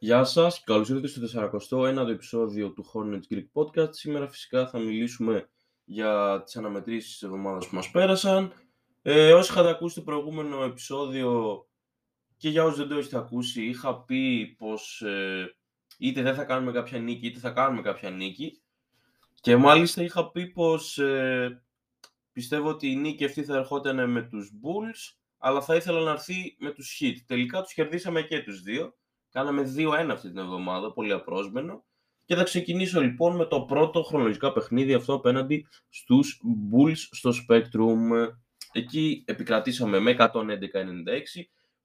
Γεια σας και καλώς ήρθατε στο 41ο επεισόδιο του Hornets Greek Podcast. Σήμερα φυσικά θα μιλήσουμε για τις αναμετρήσεις της εβδομάδας που μας πέρασαν. Ε, όσοι είχατε ακούσει το προηγούμενο επεισόδιο και για όσους δεν το έχετε ακούσει, είχα πει πως ε, είτε δεν θα κάνουμε κάποια νίκη είτε θα κάνουμε κάποια νίκη. Και μάλιστα είχα πει πως ε, πιστεύω ότι η νίκη αυτή θα ερχόταν με τους Bulls, αλλά θα ήθελα να έρθει με τους Heat. Τελικά τους κερδίσαμε και τους δύο. Κάναμε 2-1 αυτή την εβδομάδα, πολύ απρόσμενο. Και θα ξεκινήσω λοιπόν με το πρώτο χρονολογικά παιχνίδι αυτό απέναντι στους Bulls στο Spectrum. Εκεί επικρατήσαμε με 111-96,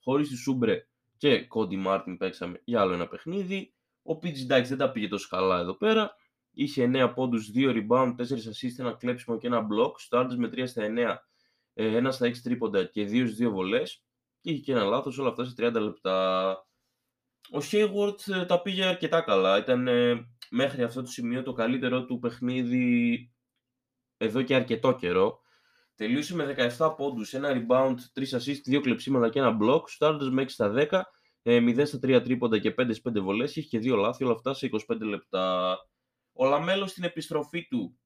χωρίς τη Σούμπρε και Κόντι Μάρτιν παίξαμε για άλλο ένα παιχνίδι. Ο PG Dykes δεν τα πήγε τόσο καλά εδώ πέρα. Είχε 9 πόντους, 2 rebound, 4 assist, ένα κλέψιμο και ένα block. Στάρτες με 3 στα 9, 1 στα 6 τρίποντα και 2 στις 2 βολές. Και είχε και ένα λάθος όλα αυτά σε 30 λεπτά. Ο Hayward ε, τα πήγε αρκετά καλά. Ήταν ε, μέχρι αυτό το σημείο το καλύτερο του παιχνίδι εδώ και αρκετό καιρό. Τελείωσε με 17 πόντους, ένα rebound, 3 assist, 2 κλεψίματα και ένα block. Στάρτες με 6 στα 10, 0 ε, στα 3 τρίποντα και 5 5 βολές. Είχε και 2 λάθη, όλα αυτά σε 25 λεπτά. Ο Λαμέλος στην επιστροφή του,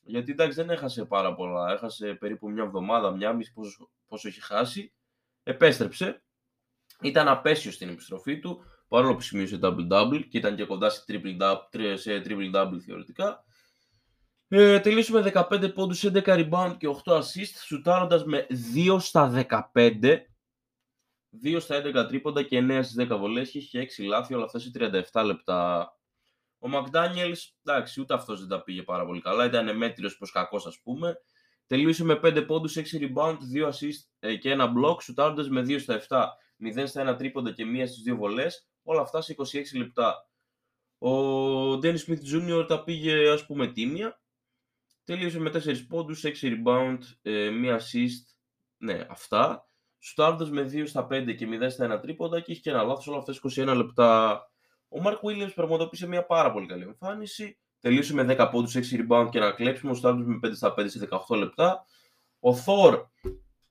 γιατί εντάξει δεν έχασε πάρα πολλά, έχασε περίπου μια εβδομάδα, μια μισή πόσο, πόσο έχει χάσει. Επέστρεψε, ήταν απέσιο στην επιστροφή του, παρόλο που σημείωσε double-double και ήταν και κοντά σε triple-double, σε triple-double θεωρητικά. Ε, τελείωσε με 15 πόντους, 11 rebound και 8 assist, σουτάροντας με 2 στα 15, 2 στα 11 τρίποντα και 9 στις 10 βολές και είχε 6 λάθη, όλα αυτά σε 37 λεπτά. Ο McDaniels, εντάξει, ούτε αυτός δεν τα πήγε πάρα πολύ καλά, ήταν μέτριος προς κακός ας πούμε. Τελείωσε με 5 πόντους, 6 rebound, 2 assist ε, και 1 block, σουτάροντας με 2 στα 7, 0 στα 1 τρίποντα και 1 στις 2 βολές όλα αυτά σε 26 λεπτά. Ο Dennis Smith Jr. τα πήγε ας πούμε τίμια. Τελείωσε με 4 πόντους, 6 rebound, 1 ε, assist, ναι αυτά. Στάρτος με 2 στα 5 και 0 στα 1 τρίποντα και είχε και ένα λάθος όλα αυτά σε 21 λεπτά. Ο Mark Williams πραγματοποίησε μια πάρα πολύ καλή εμφάνιση. Τελείωσε με 10 πόντους, 6 rebound και ένα κλέψιμο. Στάρτος με 5 στα 5 σε 18 λεπτά. Ο Thor,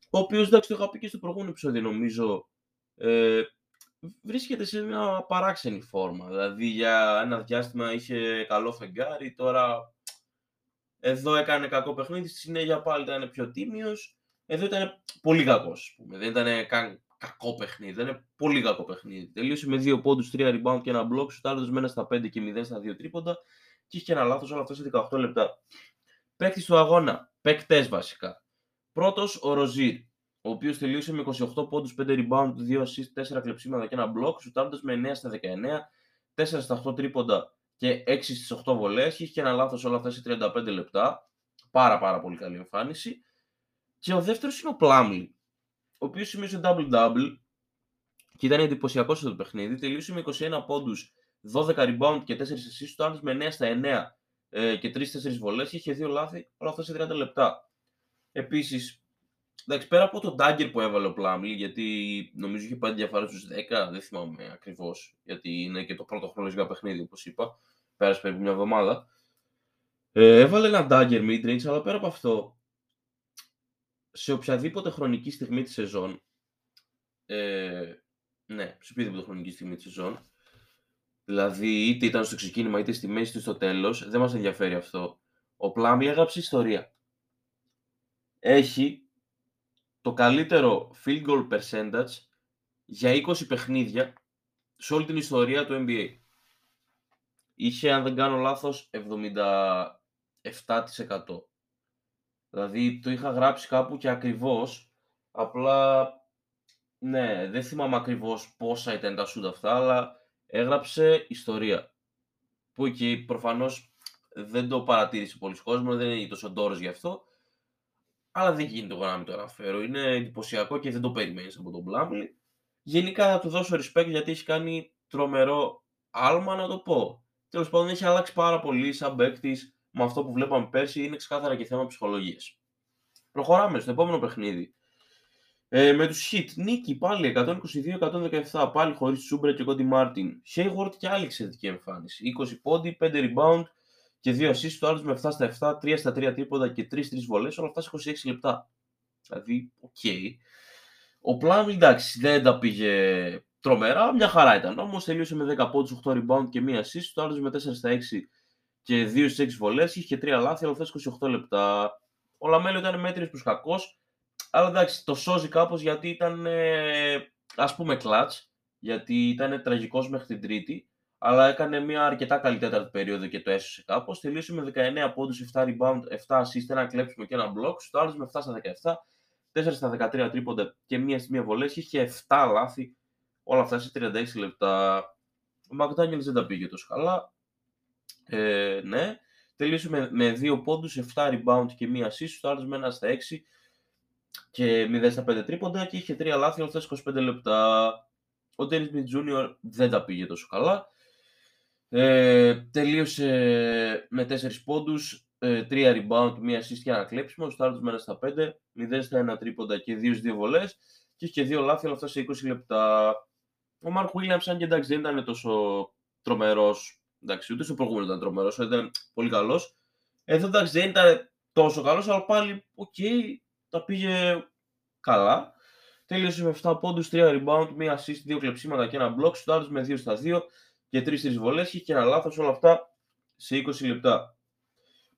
ο οποίος εντάξει το είχα πει και στο προηγούμενο επεισόδιο νομίζω, ε, βρίσκεται σε μια παράξενη φόρμα. Δηλαδή για ένα διάστημα είχε καλό φεγγάρι, τώρα εδώ έκανε κακό παιχνίδι, στη συνέχεια πάλι ήταν πιο τίμιος. Εδώ ήταν πολύ κακός, πούμε. Δεν ήταν καν κακό παιχνίδι, ήταν πολύ κακό παιχνίδι. Τελείωσε με 2 πόντους, 3 rebound και ένα block, σου με ένα στα 5 και 0 στα 2 τρίποντα και είχε ένα λάθος όλα αυτά σε 18 λεπτά. Παίκτη του αγώνα, παίκτες βασικά. Πρώτος ο Ροζίρ ο οποίος τελείωσε με 28 πόντους, 5 rebound, 2 assist, 4 κλεψίματα και ένα block, σουτάροντας με 9 στα 19, 4 στα 8 τρίποντα και 6 στις 8 βολές. Είχε και ένα λάθος όλα αυτά σε 35 λεπτά. Πάρα πάρα πολύ καλή εμφάνιση. Και ο δεύτερος είναι ο Plumlee, ο οποίος σημείωσε double-double και ήταν εντυπωσιακός στο παιχνίδι. Τελείωσε με 21 πόντους, 12 rebound και 4 assists, σουτάροντας με 9 στα 9 ε, και 3-4 βολές. Είχε δύο λάθη, όλα αυτά σε 30 λεπτά. Επίσης, Εντάξει, πέρα από τον Dagger που έβαλε ο Πλάμλι, γιατί νομίζω είχε πάει διαφορά στους 10, δεν θυμάμαι ακριβώς, γιατί είναι και το πρώτο χρονολογικό παιχνίδι, όπως είπα. Πέρασε περίπου μια εβδομάδα. Ε, έβαλε ένα Dagger midrange, αλλά πέρα από αυτό, σε οποιαδήποτε χρονική στιγμή της σεζόν, ε, ναι, σε οποιαδήποτε χρονική στιγμή της σεζόν, δηλαδή είτε ήταν στο ξεκίνημα είτε στη μέση του στο τέλος, δεν μας ενδιαφέρει αυτό. Ο Πλάμλι έγραψε ιστορία. Έχει το καλύτερο field goal percentage για 20 παιχνίδια σε όλη την ιστορία του NBA. Είχε, αν δεν κάνω λάθος, 77%. Δηλαδή το είχα γράψει κάπου και ακριβώς, απλά ναι, δεν θυμάμαι ακριβώς πόσα ήταν τα σούτ αυτά, αλλά έγραψε ιστορία. Που εκεί προφανώς δεν το παρατήρησε πολλοί κόσμο, δεν είναι τόσο ντόρος γι' αυτό, αλλά δεν γίνεται εγώ να μην το αναφέρω. Είναι εντυπωσιακό και δεν το περιμένεις από τον Μπλάμλι. Γενικά θα του δώσω respect γιατί έχει κάνει τρομερό άλμα να το πω. Τέλος πάντων έχει αλλάξει πάρα πολύ σαν παίκτης με αυτό που βλέπαμε πέρσι. Είναι ξεκάθαρα και θέμα ψυχολογίας. Προχωράμε στο επόμενο παιχνίδι. Ε, με τους Heat, νίκη πάλι 122-117, πάλι χωρίς Ούμπρε και Κόντι Μάρτιν. Hayward και άλλη εξαιρετική εμφάνιση. 20 πόντοι, 5 rebound, και δύο assists, σούταρε με 7 στα 7, 3 στα 3 τρίποντα και 3-3 βολές, όλα αυτά σε 26 λεπτά. Δηλαδή, OK. Okay. Ο Πλάμλι, εντάξει, δεν τα πήγε τρομερά, μια χαρά ήταν. Όμως τελείωσε με 10 πόντους, 8 rebound και μία assist. Σούταρε με 4 στα 6 και 2 στις 6 βολές. Είχε και 3 λάθη, αλλά αυτά σε 28 λεπτά. Ο Λαμέλο ήταν μέτριος προς κακός. Αλλά εντάξει, το σώζει κάπως γιατί ήταν ε, ας πούμε clutch. Γιατί ήταν τραγικός μέχρι την Τρίτη. Αλλά έκανε μια αρκετά καλή τέταρτη περίοδο και το έσωσε κάπως. Τελείωσε με 19 πόντους, 7 rebound, 7 assist, ένα κλέψιμο και ένα block. Σούταρε με 7 στα 17, 4 στα 13 τρίποντα και μία στη μία βολές. Είχε 7 λάθη όλα αυτά σε 36 λεπτά. Ο Μακδάνιελς δεν τα πήγε τόσο καλά. Ε, ναι. Τελείωσε με, με 2 πόντους, 7 rebound και μία assist, το άλλο με ένα στα 6 και 0 στα 5 τρίποντα και είχε 3 λάθη όλα αυτά 25 λεπτά. Ο Dennis Smith Jr. δεν τα πήγε τόσο καλά. Ε, τελείωσε με 4 πόντους, 3 ε, rebound, 1 assist και ένα κλέψιμο. Στο άλλο με ένα στα 5, 0 στα 1 τρίποντα και 2 2 βολές και είχε 2 λάθη όλα αυτά σε 20 λεπτά. Ο Μάρκ Williams, αν και εντάξει δεν ήταν τόσο τρομερός, εντάξει, ούτε στο προηγούμενο ήταν τρομερός, ήταν πολύ καλός. Εδώ εντάξει δεν ήταν τόσο καλός, αλλά πάλι OK, okay, τα πήγε καλά. Τέλειωσε με 7 πόντους, 3 rebound, 1 assist, 2 κλεψίματα και ένα block. Σουτ με 2 στα 2 και 3-3 βολές. Είχε και ένα λάθος όλα αυτά σε 20 λεπτά.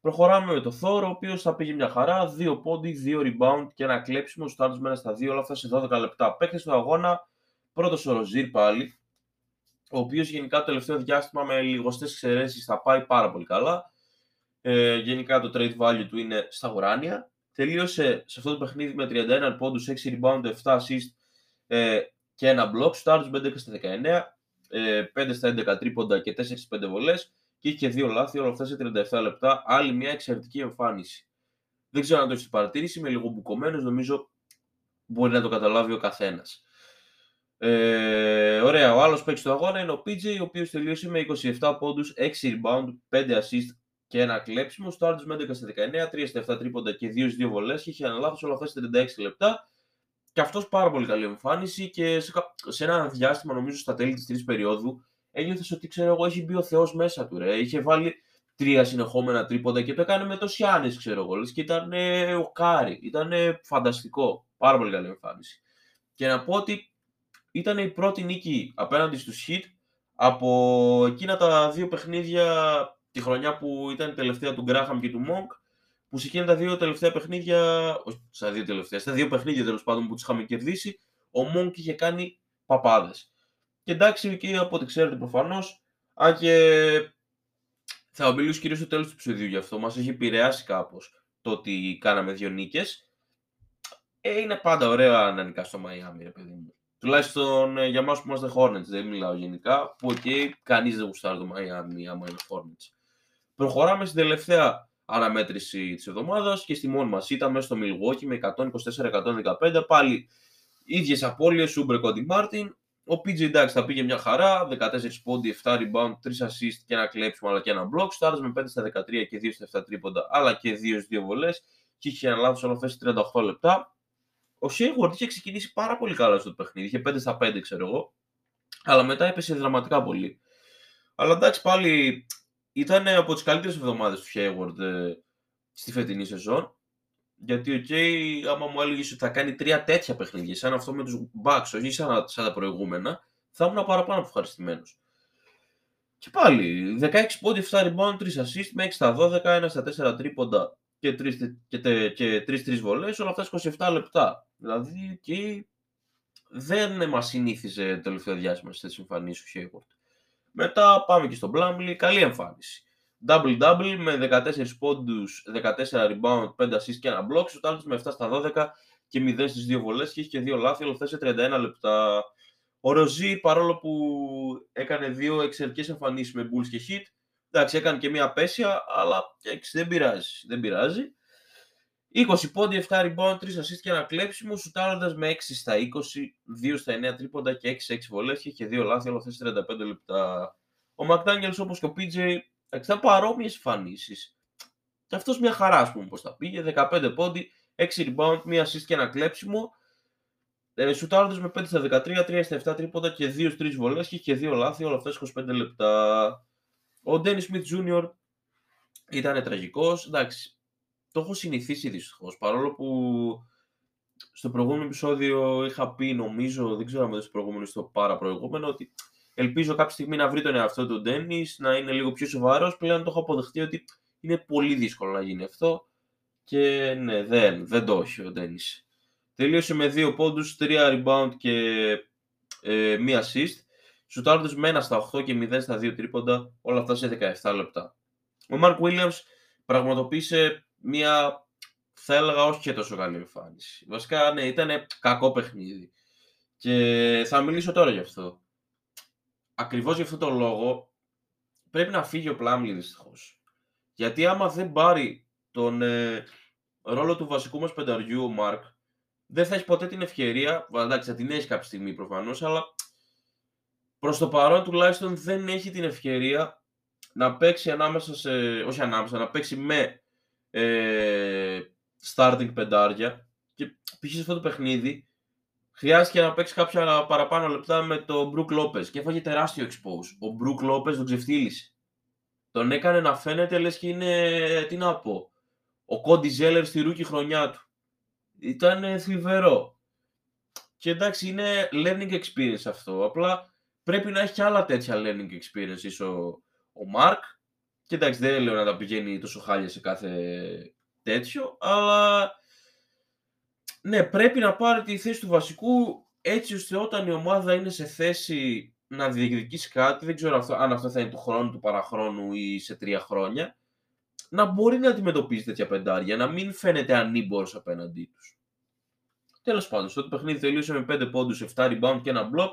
Προχωράμε με το Θορ, ο οποίος τα πήγε μια χαρά. 2 πόντοι, 2 rebound και ένα κλέψιμο. Σουτ με ένα στα 2, όλα αυτά σε 12 λεπτά. Παίκτες του αγώνα Πρώτος ο Ροζίρ πάλι, ο οποίος γενικά το τελευταίο διάστημα με λιγοστές εξαιρέσεις θα πάει πάρα πολύ καλά. Ε, γενικά το trade value του είναι στα ουράνια. Τελείωσε σε αυτό το παιχνίδι με 31 πόντους, 6 rebound, 7 assist ε, και ένα block. Στάρτους 11 στα 19, ε, 5 στα 11 τρίποντα και 4 στις 5 βολές και είχε δύο λάθη, όλα αυτά σε 37 λεπτά. Άλλη μια εξαιρετική εμφάνιση. Δεν ξέρω αν το έχετε παρατήρηση, είμαι λίγο μπουκωμένος, νομίζω μπορεί να το καταλάβει ο καθένας. Ε, ωραία, ο άλλος παίκτης του αγώνα είναι ο PJ, ο οποίος τελείωσε με 27 πόντους, 6 rebound, 5 assist και ένα κλέψιμο. Σούταρε με 11 στα 19, 3 στα 7 τρίποντα και 2 2 βολές. Είχε ένα λάθος όλα αυτά σε 36 λεπτά. Και αυτός πάρα πολύ καλή εμφάνιση και σε, σε ένα διάστημα, νομίζω στα τέλη της τρίτης περιόδου, ένιωθες ότι ξέρω εγώ έχει μπει ο Θεός μέσα του. Ρε. Είχε βάλει τρία συνεχόμενα τρίποντα και το έκανε με το Σιάννη, ξέρω εγώ. και ήταν ε, ο Κάρι. Ήταν φανταστικό. Πάρα πολύ καλή εμφάνιση. Και να πω ότι ήταν η πρώτη νίκη απέναντι στους Heat από εκείνα τα δύο παιχνίδια τη χρονιά που ήταν η τελευταία του Γκράχαμ και του Monk που σε εκείνα τα δύο τελευταία παιχνίδια, όχι στα δύο τελευταία, στα δύο παιχνίδια τέλος πάντων που τους είχαμε κερδίσει, ο Monk είχε κάνει παπάδες. Και εντάξει, και από ό,τι ξέρετε προφανώς, αν και θα μιλήσω κυρίως στο τέλος του επεισοδίου γι' αυτό, μας έχει επηρεάσει κάπως το ότι κάναμε δύο νίκες. Ε, είναι πάντα ωραία να νικάς στο Μαϊάμι, ρε παιδί μου. Τουλάχιστον ε, για εμάς που είμαστε Hornets, δεν μιλάω γενικά. Που εκεί κανείς δεν γουστάρει το Miami άμα είναι Hornets. Προχωράμε στην τελευταία αναμέτρηση της εβδομάδας και στη μόνη μας ήταν μέσα στο Milwaukee με 124-115. Πάλι ίδιες απώλειες, Σούμπρε Κόντι Μάρτιν. Ο PJ εντάξει θα πήγε μια χαρά, 14 πόντι, 7 rebound, 3 assist και ένα κλέψιμο αλλά και ένα block. Στάρι με 5 στα 13 και 2 στα 7 τρίποντα αλλά και 2 2 βολές. Και είχε ένα λάθος όλα αυτά 38 λεπτά ο Σέιγουαρντ είχε ξεκινήσει πάρα πολύ καλά στο παιχνίδι. Είχε 5 στα 5, ξέρω εγώ. Αλλά μετά έπεσε δραματικά πολύ. Αλλά εντάξει, πάλι ήταν από τις καλύτερες εβδομάδες του Hayward ε, στη φετινή σεζόν. Γιατί ο okay, άμα μου έλεγες ότι θα κάνει τρία τέτοια παιχνίδια, σαν αυτό με τους Bucks, όχι σαν, σαν τα προηγούμενα, θα ήμουν παραπάνω από ευχαριστημένος. Και πάλι, 16 πόντι, 7 rebound, 3 assist, με 6 στα 12, 1 στα 4 τρίποντα και 3-3 και, και βολές, όλα αυτά 27 λεπτά. Δηλαδή εκεί δεν μας συνήθιζε το τελευταίο διάστημα σε τέτοιε εμφανίσει ο Χέικορτ. Μετά πάμε και στο Μπλάμπλι, καλή εμφάνιση. Double-double με 14 πόντους, 14 rebound, 5 assist και ένα block. Στο με 7 στα 12 και 0 στις 2 βολές και έχει και 2 λάθη, όλα αυτά σε 31 λεπτά. Ο Ροζί, παρόλο που έκανε δύο εξαιρετικές εμφανίσεις με Bulls και Hit, εντάξει, έκανε και μία πέσια, αλλά δεν πειράζει. Δεν πειράζει. 20 πόντι, 7 rebound, 3 assist και ένα κλέψιμο, σουτάροντας με 6 στα 20, 2 στα 9 τρίποντα και 6 6 βολέ και είχε 2 λάθη, όλα αυτέ 35 λεπτά. Ο Μακδάνιελ όπως και ο PJ ήταν παρόμοιες εμφανίσεις. Και αυτός μια χαρά, ας πούμε, πώς τα πήγε. 15 πόντι, 6 rebound, 1 assist και ένα κλέψιμο. Ε, σουτάροντας με 5 στα 13, 3 στα 7 τρίποντα και 2-3 βολέ και είχε 2 λάθη, όλα αυτά 25 λεπτά. Ο Ντένι Σμιτ Jr. ήταν τραγικός. Εντάξει, το έχω συνηθίσει δυστυχώς. Παρόλο που στο προηγούμενο επεισόδιο είχα πει, νομίζω, δεν ξέρω αν δεν στο προηγούμενο ή στο πάρα προηγούμενο, ότι ελπίζω κάποια στιγμή να βρει τον εαυτό του Ντένις, να είναι λίγο πιο σοβαρός. Πλέον το έχω αποδεχτεί ότι είναι πολύ δύσκολο να γίνει αυτό. Και ναι, δεν, δεν το έχει ο Ντένις. Τελείωσε με 2 πόντους, 3 rebound και ε, μία assist. Σουτάροντας με 1 στα 8 και 0 στα 2 τρίποντα, όλα αυτά σε 17 λεπτά. Ο Μαρκ Williams πραγματοποίησε μία, θα έλεγα, όχι και τόσο καλή εμφάνιση. Βασικά, ναι, ήταν κακό παιχνίδι. Και θα μιλήσω τώρα γι' αυτό. Ακριβώς γι' αυτό το λόγο πρέπει να φύγει ο Πλάμλι δυστυχώς. Γιατί άμα δεν πάρει τον ε, ρόλο του βασικού μας πενταριού ο Μάρκ, δεν θα έχει ποτέ την ευκαιρία, εντάξει θα την έχει κάποια στιγμή προφανώς, αλλά προς το παρόν τουλάχιστον δεν έχει την ευκαιρία να παίξει ανάμεσα σε, όχι ανάμεσα, να παίξει με ε, starting πεντάρια και π.χ. σε αυτό το παιχνίδι χρειάστηκε να παίξει κάποια παραπάνω λεπτά με τον Μπρουκ Λόπε και έφαγε τεράστιο expose. Ο Μπρουκ Λόπε τον ξεφτύλισε. Τον έκανε να φαίνεται λες και είναι, τι να πω, ο Κόντι Ζέλερ στη ρούκη χρονιά του. Ήταν θλιβερό. Και εντάξει, είναι learning experience αυτό. Απλά πρέπει να έχει και άλλα τέτοια learning experience ο, ο Μάρκ. Και εντάξει, δεν λέω να τα πηγαίνει τόσο χάλια σε κάθε τέτοιο, αλλά ναι, πρέπει να πάρει τη θέση του βασικού έτσι ώστε όταν η ομάδα είναι σε θέση να διεκδικήσει κάτι, δεν ξέρω αυτό, αν αυτό θα είναι του χρόνου, του παραχρόνου ή σε τρία χρόνια, να μπορεί να αντιμετωπίζει τέτοια πεντάρια, να μην φαίνεται ανήμπορος απέναντί τους. Τέλος πάντων, στο παιχνίδι τελείωσε με 5 πόντους, 7 rebound και ένα block,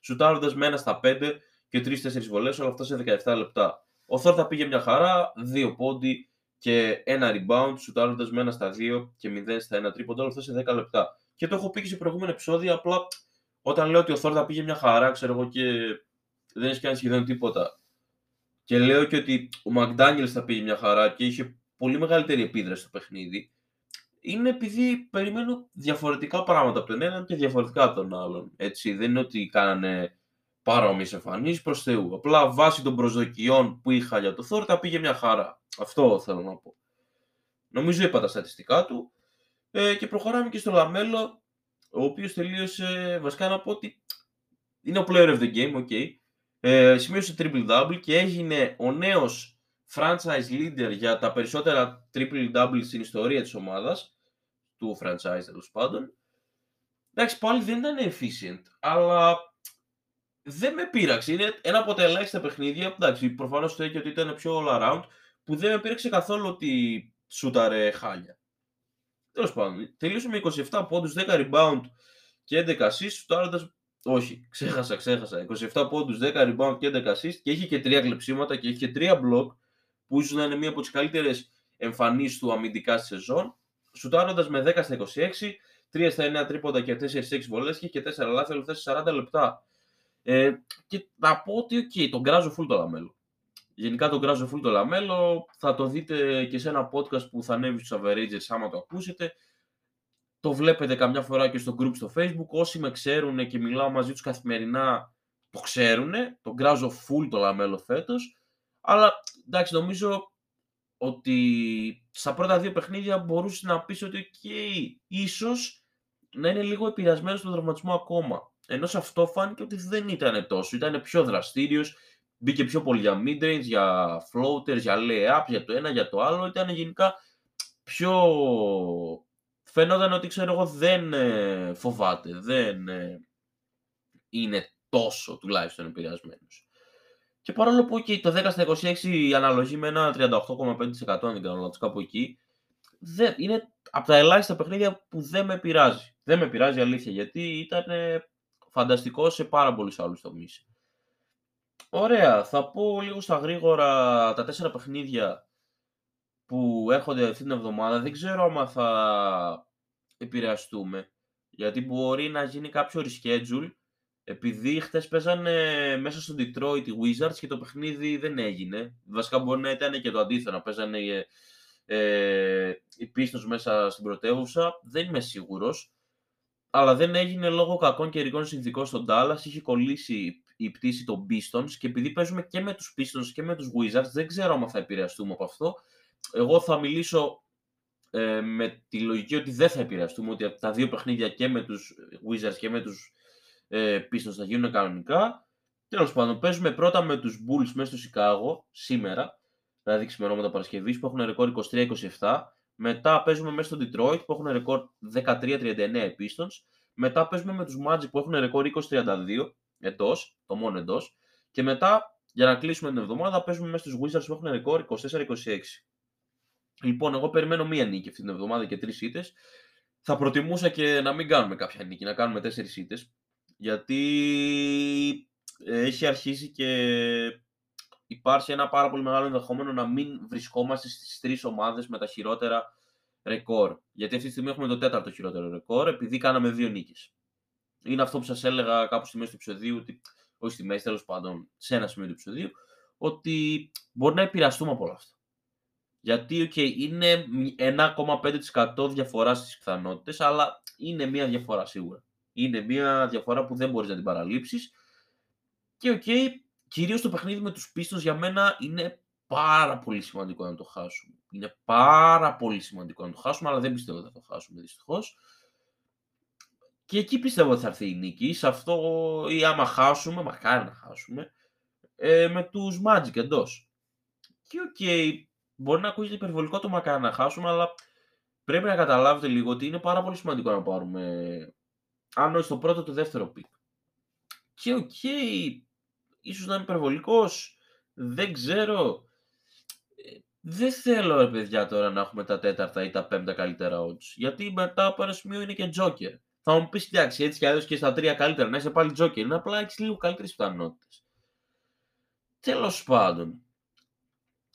σουτάροντας με ένα στα 5 και 3-4 βολές, όλα αυτά σε 17 λεπτά. Ο Θόρτα πήγε μια χαρά, 2 πόντι και ένα rebound, σουτάροντας με ένα στα 2 και 0 στα 1 τρίποντα, όλα αυτά σε 10 λεπτά. Και το έχω πει και σε προηγούμενο επεισόδιο, απλά όταν λέω ότι ο Θόρτα πήγε μια χαρά, ξέρω εγώ και δεν έχει κάνει σχεδόν τίποτα. Και λέω και ότι ο Μακντάνιελς τα πήγε μια χαρά και είχε πολύ μεγαλύτερη επίδραση στο παιχνίδι. Είναι επειδή περιμένω διαφορετικά πράγματα από τον έναν και διαφορετικά από τον άλλον. Έτσι, δεν είναι ότι κάνανε παρόμοιες εμφανίσεις προς Θεού. Απλά βάσει των προσδοκιών που είχα για το Θορ τα πήγε μια χαρά. Αυτό θέλω να πω. Νομίζω είπα τα στατιστικά του. Ε, και προχωράμε και στο Λαμέλο ο οποίος τελείωσε βασικά να πω ότι είναι ο player of the game, ok. Ε, σημείωσε triple-double και έγινε ο νέος franchise leader για τα περισσότερα triple-double στην ιστορία της ομάδας, του franchise τέλος πάντων. Εντάξει, πάλι δεν ήταν efficient, αλλά δεν με πείραξε. Είναι ένα από τα ελάχιστα παιχνίδια, εντάξει, προφανώς το έχει ότι ήταν πιο all around, που δεν με πείραξε καθόλου ότι σούταρε χάλια. Τέλος πάντων, τελείωσε με 27 πόντους, 10 rebound και 11 assists, σουτάροντα. Όχι, ξέχασα, ξέχασα. 27 πόντους, 10 rebound και 11 assists και έχει και 3 κλεψίματα και έχει και 3 block, που ίσως να είναι μία από τις καλύτερες εμφανίσεις του αμυντικά στη σεζόν. Σουτάροντας με 10 στα 26, 3 στα 9 τρίποντα και 4 6 βολές και, και 4 λάθη, αλλά 40 λεπτά. Ε, και να πω ότι okay, τον κράζω full το λαμέλο. Γενικά τον κράζω full το λαμέλο. Θα το δείτε και σε ένα podcast που θα ανέβει στους Averages άμα το ακούσετε. Το βλέπετε καμιά φορά και στο group στο facebook. Όσοι με ξέρουν και μιλάω μαζί τους καθημερινά το ξέρουν. Τον κράζω full το λαμέλο φέτος. Αλλά εντάξει νομίζω ότι στα πρώτα δύο παιχνίδια μπορούσες να πεις ότι okay, ίσως να είναι λίγο επηρεασμένος στον δραματισμό ακόμα. Ενώ σε αυτό φάνηκε ότι δεν ήταν τόσο. Ήταν πιο δραστήριος, μπήκε πιο πολύ για midrange, για floaters, για layup, για το ένα, για το άλλο. Ήταν γενικά πιο... Φαίνονταν ότι ξέρω εγώ δεν ε, φοβάται, δεν ε, είναι τόσο τουλάχιστον επηρεασμένος. Και παρόλο που και το 10 στα 26 αναλογεί με ένα 38,5% αν δεν κάνω λάθος κάπου εκεί, δεν, είναι από τα ελάχιστα παιχνίδια που δεν με πειράζει. Δεν με πειράζει αλήθεια γιατί ήταν φανταστικό σε πάρα πολλούς άλλους τομείς. Ωραία, θα πω λίγο στα γρήγορα τα τέσσερα παιχνίδια που έρχονται αυτή την εβδομάδα. Δεν ξέρω άμα θα επηρεαστούμε, γιατί μπορεί να γίνει κάποιο reschedule, επειδή χτες παίζανε μέσα στο Detroit οι Wizards και το παιχνίδι δεν έγινε. Βασικά μπορεί να ήταν και το αντίθετο, να παίζανε ε, οι Pistons μέσα στην πρωτεύουσα. Δεν είμαι σίγουρος. Αλλά δεν έγινε λόγω κακών καιρικών συνθηκών στον Dallas. Είχε κολλήσει η πτήση των Pistons και επειδή παίζουμε και με τους Pistons και με τους Wizards δεν ξέρω αν θα επηρεαστούμε από αυτό. Εγώ θα μιλήσω ε, με τη λογική ότι δεν θα επηρεαστούμε, ότι τα δύο παιχνίδια και με τους Wizards και με τους ε, Pistons θα γίνουν κανονικά. Τέλος πάντων, παίζουμε πρώτα με τους Bulls μέσα στο Σικάγο σήμερα, δηλαδή ξημερώματα Παρασκευής που έχουν ρεκόρ 23-27. Μετά παίζουμε μέσα στο Detroit που έχουν ρεκόρ 13-39 Pistons. Μετά παίζουμε με τους Magic που έχουν ρεκόρ 20-32 εντός, το μόνο εντός. Και μετά, για να κλείσουμε την εβδομάδα, παίζουμε μέσα στους Wizards που έχουν ρεκόρ 24-26. Λοιπόν, εγώ περιμένω μία νίκη αυτή την εβδομάδα και τρεις ήττες. Θα προτιμούσα και να μην κάνουμε κάποια νίκη, να κάνουμε τέσσερις ήττες. Γιατί έχει αρχίσει και υπάρχει ένα πάρα πολύ μεγάλο ενδεχόμενο να μην βρισκόμαστε στις τρεις ομάδες με τα χειρότερα ρεκόρ. Γιατί αυτή τη στιγμή έχουμε το τέταρτο χειρότερο ρεκόρ, επειδή κάναμε δύο νίκες. Είναι αυτό που σας έλεγα κάπου στη μέση του επεισοδίου, ότι, όχι στη μέση, τέλος πάντων, σε ένα σημείο του επεισοδίου, ότι μπορεί να επηρεαστούμε από όλα αυτά. Γιατί okay, είναι 1,5% διαφορά στις πιθανότητες, αλλά είναι μια διαφορά σίγουρα. Είναι μια διαφορά που δεν μπορείς να την παραλείψεις. Και OK, okay, κυρίως το παιχνίδι με τους Pistons για μένα είναι πάρα πολύ σημαντικό να το χάσουμε. Είναι πάρα πολύ σημαντικό να το χάσουμε, αλλά δεν πιστεύω ότι θα το χάσουμε δυστυχώς. Και εκεί πιστεύω ότι θα έρθει η νίκη. Σε αυτό, ή άμα χάσουμε, μακάρι να χάσουμε, ε, με τους Magic εντός. Και OK, okay, Μπορεί να ακούγεται υπερβολικό το μακάρι να χάσουμε, αλλά πρέπει να καταλάβετε λίγο ότι είναι πάρα πολύ σημαντικό να πάρουμε, αν όχι στο πρώτο, το δεύτερο pick. Και OK, okay, ίσως να είμαι υπερβολικός, δεν ξέρω. Ε, δεν θέλω, ρε παιδιά, τώρα να έχουμε τα τέταρτα ή τα πέμπτα καλύτερα odds. Γιατί μετά από ένα σημείο είναι και Joker. Θα μου πεις, εντάξει, έτσι κι αλλιώς και στα τρία καλύτερα να είσαι πάλι Joker. Είναι απλά έχεις λίγο καλύτερες πιθανότητες. Τέλος πάντων,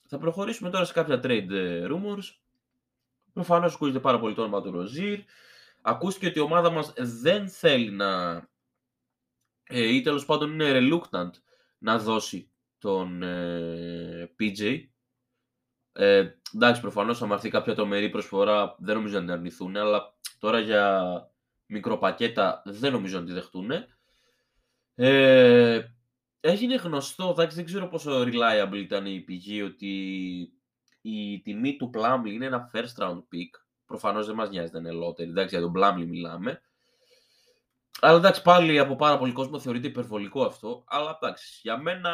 θα προχωρήσουμε τώρα σε κάποια trade ε, rumors. Προφανώς ακούγεται πάρα πολύ το όνομα του Ροζίρ. Ακούστηκε ότι η ομάδα μας δεν θέλει να ε, ή τέλος πάντων είναι reluctant να δώσει τον ε, PJ. Ε, εντάξει, προφανώς θα έρθει κάποια τρομερή προσφορά δεν νομίζω να την αρνηθούν, αλλά τώρα για μικροπακέτα δεν νομίζω να τη δεχτούν. Ε, Έγινε γνωστό, εντάξει, δεν ξέρω πόσο reliable ήταν η πηγή, ότι η τιμή του Plumlee είναι ένα first round pick. Προφανώς δεν μας νοιάζει, δεν είναι λότερη. Εντάξει, για τον Plumlee μιλάμε. Αλλά εντάξει, πάλι από πάρα πολύ κόσμο θεωρείται υπερβολικό αυτό. Αλλά εντάξει, για μένα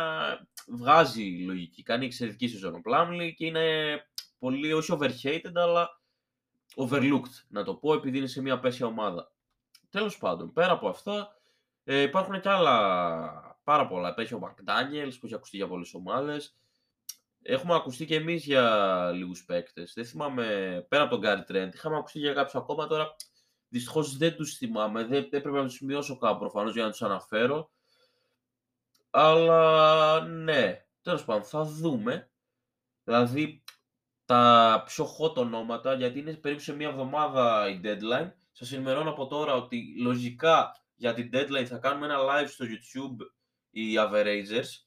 βγάζει λογική. Κάνει εξαιρετική σεζόν ο Plumlee και είναι πολύ, όχι overhated, αλλά overlooked, να το πω, επειδή είναι σε μια πέσια ομάδα. Τέλος πάντων, πέρα από αυτά, ε, υπάρχουν και άλλα πάρα πολλά. Υπάρχει ο McDaniels που έχει ακουστεί για πολλές ομάδες. Έχουμε ακουστεί και εμείς για λίγους παίκτες. Δεν θυμάμαι, πέρα από τον Γκάρι Τρέντ, είχαμε ακουστεί για κάποιους ακόμα τώρα. Δυστυχώς δεν τους θυμάμαι. Δεν έπρεπε να τους σημειώσω κάπου προφανώς για να τους αναφέρω. Αλλά ναι, τέλος πάντων θα δούμε. Δηλαδή τα πιο hot ονόματα, γιατί είναι περίπου σε μία εβδομάδα η deadline. Σας ενημερώνω από τώρα ότι λογικά για την deadline θα κάνουμε ένα live στο YouTube οι averagers.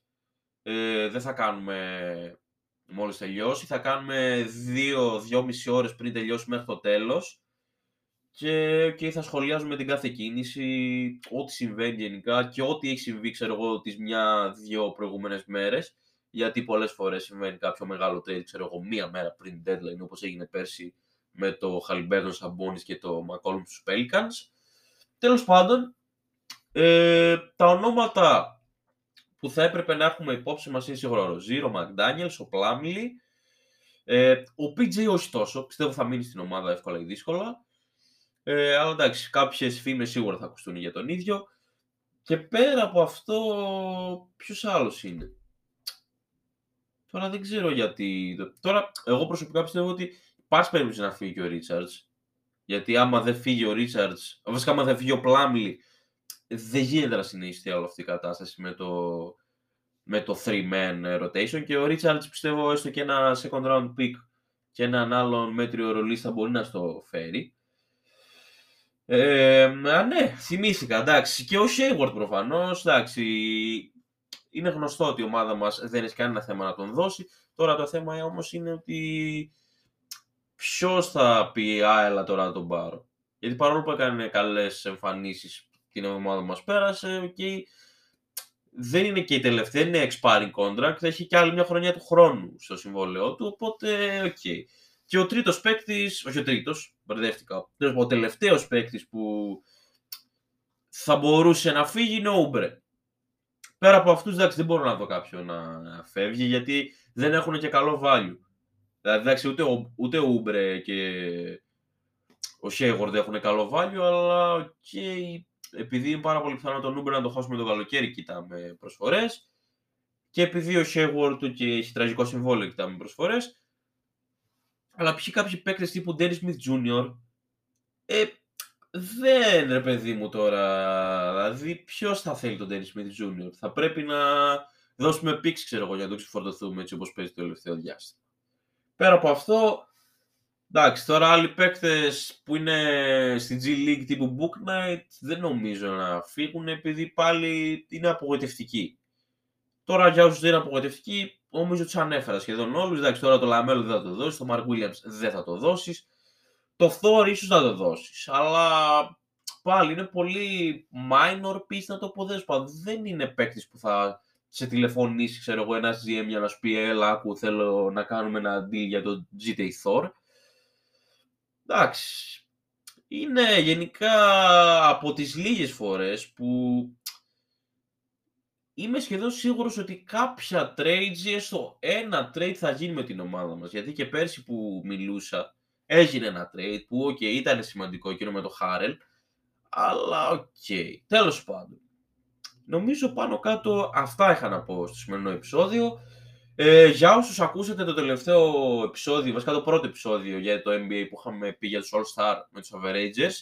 Ε, δεν θα κάνουμε μόλις τελειώσει, θα κάνουμε 2-2,5 ώρες πριν τελειώσει μέχρι το τέλος και, και θα σχολιάζουμε την κάθε κίνηση, ό,τι συμβαίνει γενικά και ό,τι έχει συμβεί, ξέρω εγώ, τις μια-δυο προηγούμενες μέρες γιατί πολλές φορές συμβαίνει κάποιο μεγάλο trade, ξέρω εγώ, μία μέρα πριν deadline, όπως έγινε πέρσι με το Χαλιμπέρτον Σαμπόνις και το McCollum στους Pelicans. Τέλος πάντων, ε, τα ονόματα που θα έπρεπε να έχουμε υπόψη μας είναι σίγουρα ο Ροζίρο, ο Μακδάνιελς, ο Πλάμιλι. Ε, ο PJ όχι τόσο, πιστεύω θα μείνει στην ομάδα εύκολα ή δύσκολα. Ε, αλλά εντάξει, κάποιες φήμες σίγουρα θα ακουστούν για τον ίδιο. Και πέρα από αυτό, ποιος άλλος είναι; Τώρα δεν ξέρω γιατί. Τώρα, εγώ προσωπικά πιστεύω ότι υπάρχει περίπτωση να φύγει και ο Ρίτσαρτς. Γιατί άμα δεν φύγει ο Ρίτσαρτς, βασικά άμα δεν φύγει ο Πλάμιλι, δεν γίνεται να συνεχιστεί όλη αυτή η κατάσταση με το, με το three-man rotation και ο Richards πιστεύω έστω και ένα second round pick και έναν άλλον μέτριο ρολίστα μπορεί να στο φέρει. Ε, α, ναι, θυμήθηκα, εντάξει. Και ο Hayward προφανώς, εντάξει. Είναι γνωστό ότι η ομάδα μας δεν έχει κανένα θέμα να τον δώσει. Τώρα το θέμα όμως είναι ότι ποιος θα πει «Α, έλα τώρα να τον πάρω». Γιατί παρόλο που έκανε καλές εμφανίσεις την εβδομάδα που μας πέρασε και δεν είναι και η τελευταία, είναι expiring contract, θα έχει και άλλη μια χρονιά του χρόνου στο συμβόλαιό του, οπότε OK. Okay. Και Και ο τρίτος παίκτης, όχι ο τρίτος, μπερδεύτηκα. Ο τελευταίος παίκτης που θα μπορούσε να φύγει είναι ο Ούμπρε. Πέρα από αυτούς, εντάξει, δεν μπορώ να δω κάποιον να φεύγει γιατί δεν έχουν και καλό value. Δηλαδή, εντάξει, ούτε ο, ούτε ο Ούμπρε και ο Σέιγορντ έχουν καλό value, αλλά και επειδή είναι πάρα πολύ πιθανό τον Ούμπρε να το χάσουμε το καλοκαίρι, κοιτάμε προσφορές. Και επειδή ο Σέιγορντ και έχει τραγικό συμβόλαιο, κοιτάμε προσφορές. Αλλά ποιοι κάποιοι παίκτες τύπου Ντένι Σμιθ Jr. Ε, δεν ρε παιδί μου τώρα. Δηλαδή, ποιος θα θέλει τον Ντένι Σμιθ Jr. Θα πρέπει να δώσουμε picks, ξέρω εγώ, για να το ξεφορτωθούμε έτσι όπως παίζει το τελευταίο διάστημα. Πέρα από αυτό, εντάξει, τώρα άλλοι παίκτες που είναι στην G League τύπου Bouknight δεν νομίζω να φύγουν επειδή πάλι είναι απογοητευτικοί. Τώρα για όσους δεν είναι απογοητευτικοί, νομίζω τους ανέφερα σχεδόν όλους. Εντάξει, τώρα το Λαμέλο δεν θα το δώσεις, το Mark Williams δεν θα το δώσεις. Το Thor ίσως να το δώσεις. Αλλά πάλι είναι πολύ minor piece να το πω. Δεν είναι παίκτης που θα σε τηλεφωνήσει, ξέρω εγώ, ένας GM για να σου πει Ελά, άκου, θέλω να κάνουμε ένα deal για το GTA Thor. Εντάξει. Είναι γενικά από τις λίγες φορές που είμαι σχεδόν σίγουρος ότι κάποια trade ή έστω ένα trade θα γίνει με την ομάδα μας. Γιατί και πέρσι που μιλούσα έγινε ένα trade που okay, ήταν σημαντικό εκείνο με το Χάρελ, αλλά OK. Okay. Τέλος πάντων. Νομίζω πάνω κάτω αυτά είχα να πω στο σημερινό επεισόδιο. Ε, για όσους ακούσατε το τελευταίο επεισόδιο, βασικά το πρώτο επεισόδιο για το NBA που είχαμε πει για τους All Star με τους Averagers,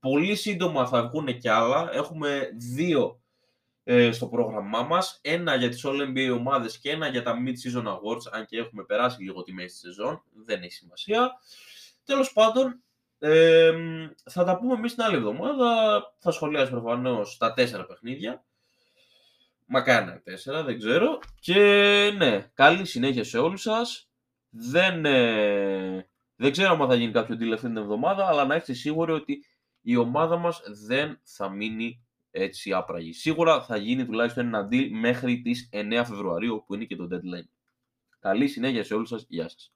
πολύ σύντομα θα βγουν και άλλα. Έχουμε δύο ε, στο πρόγραμμά μας, ένα για τις All NBA ομάδες και ένα για τα Mid-Season Awards, αν και έχουμε περάσει λίγο τη μέση της σεζόν, δεν έχει σημασία. Τέλος πάντων, ε, θα τα πούμε εμείς την άλλη εβδομάδα, θα σχολιάσουμε προφανώς τα τέσσερα παιχνίδια. Μακάρι να τέσσερα, δεν ξέρω. Και ναι, καλή συνέχεια σε όλους σας. Δεν, ε, δεν ξέρω αν θα γίνει κάποιο deal αυτή την εβδομάδα, αλλά να είστε σίγουροι ότι η ομάδα μας δεν θα μείνει έτσι άπραγη. Σίγουρα θα γίνει τουλάχιστον ένα deal μέχρι τις 9 Φεβρουαρίου που είναι και το deadline. Καλή συνέχεια σε όλους σας. Γεια σας.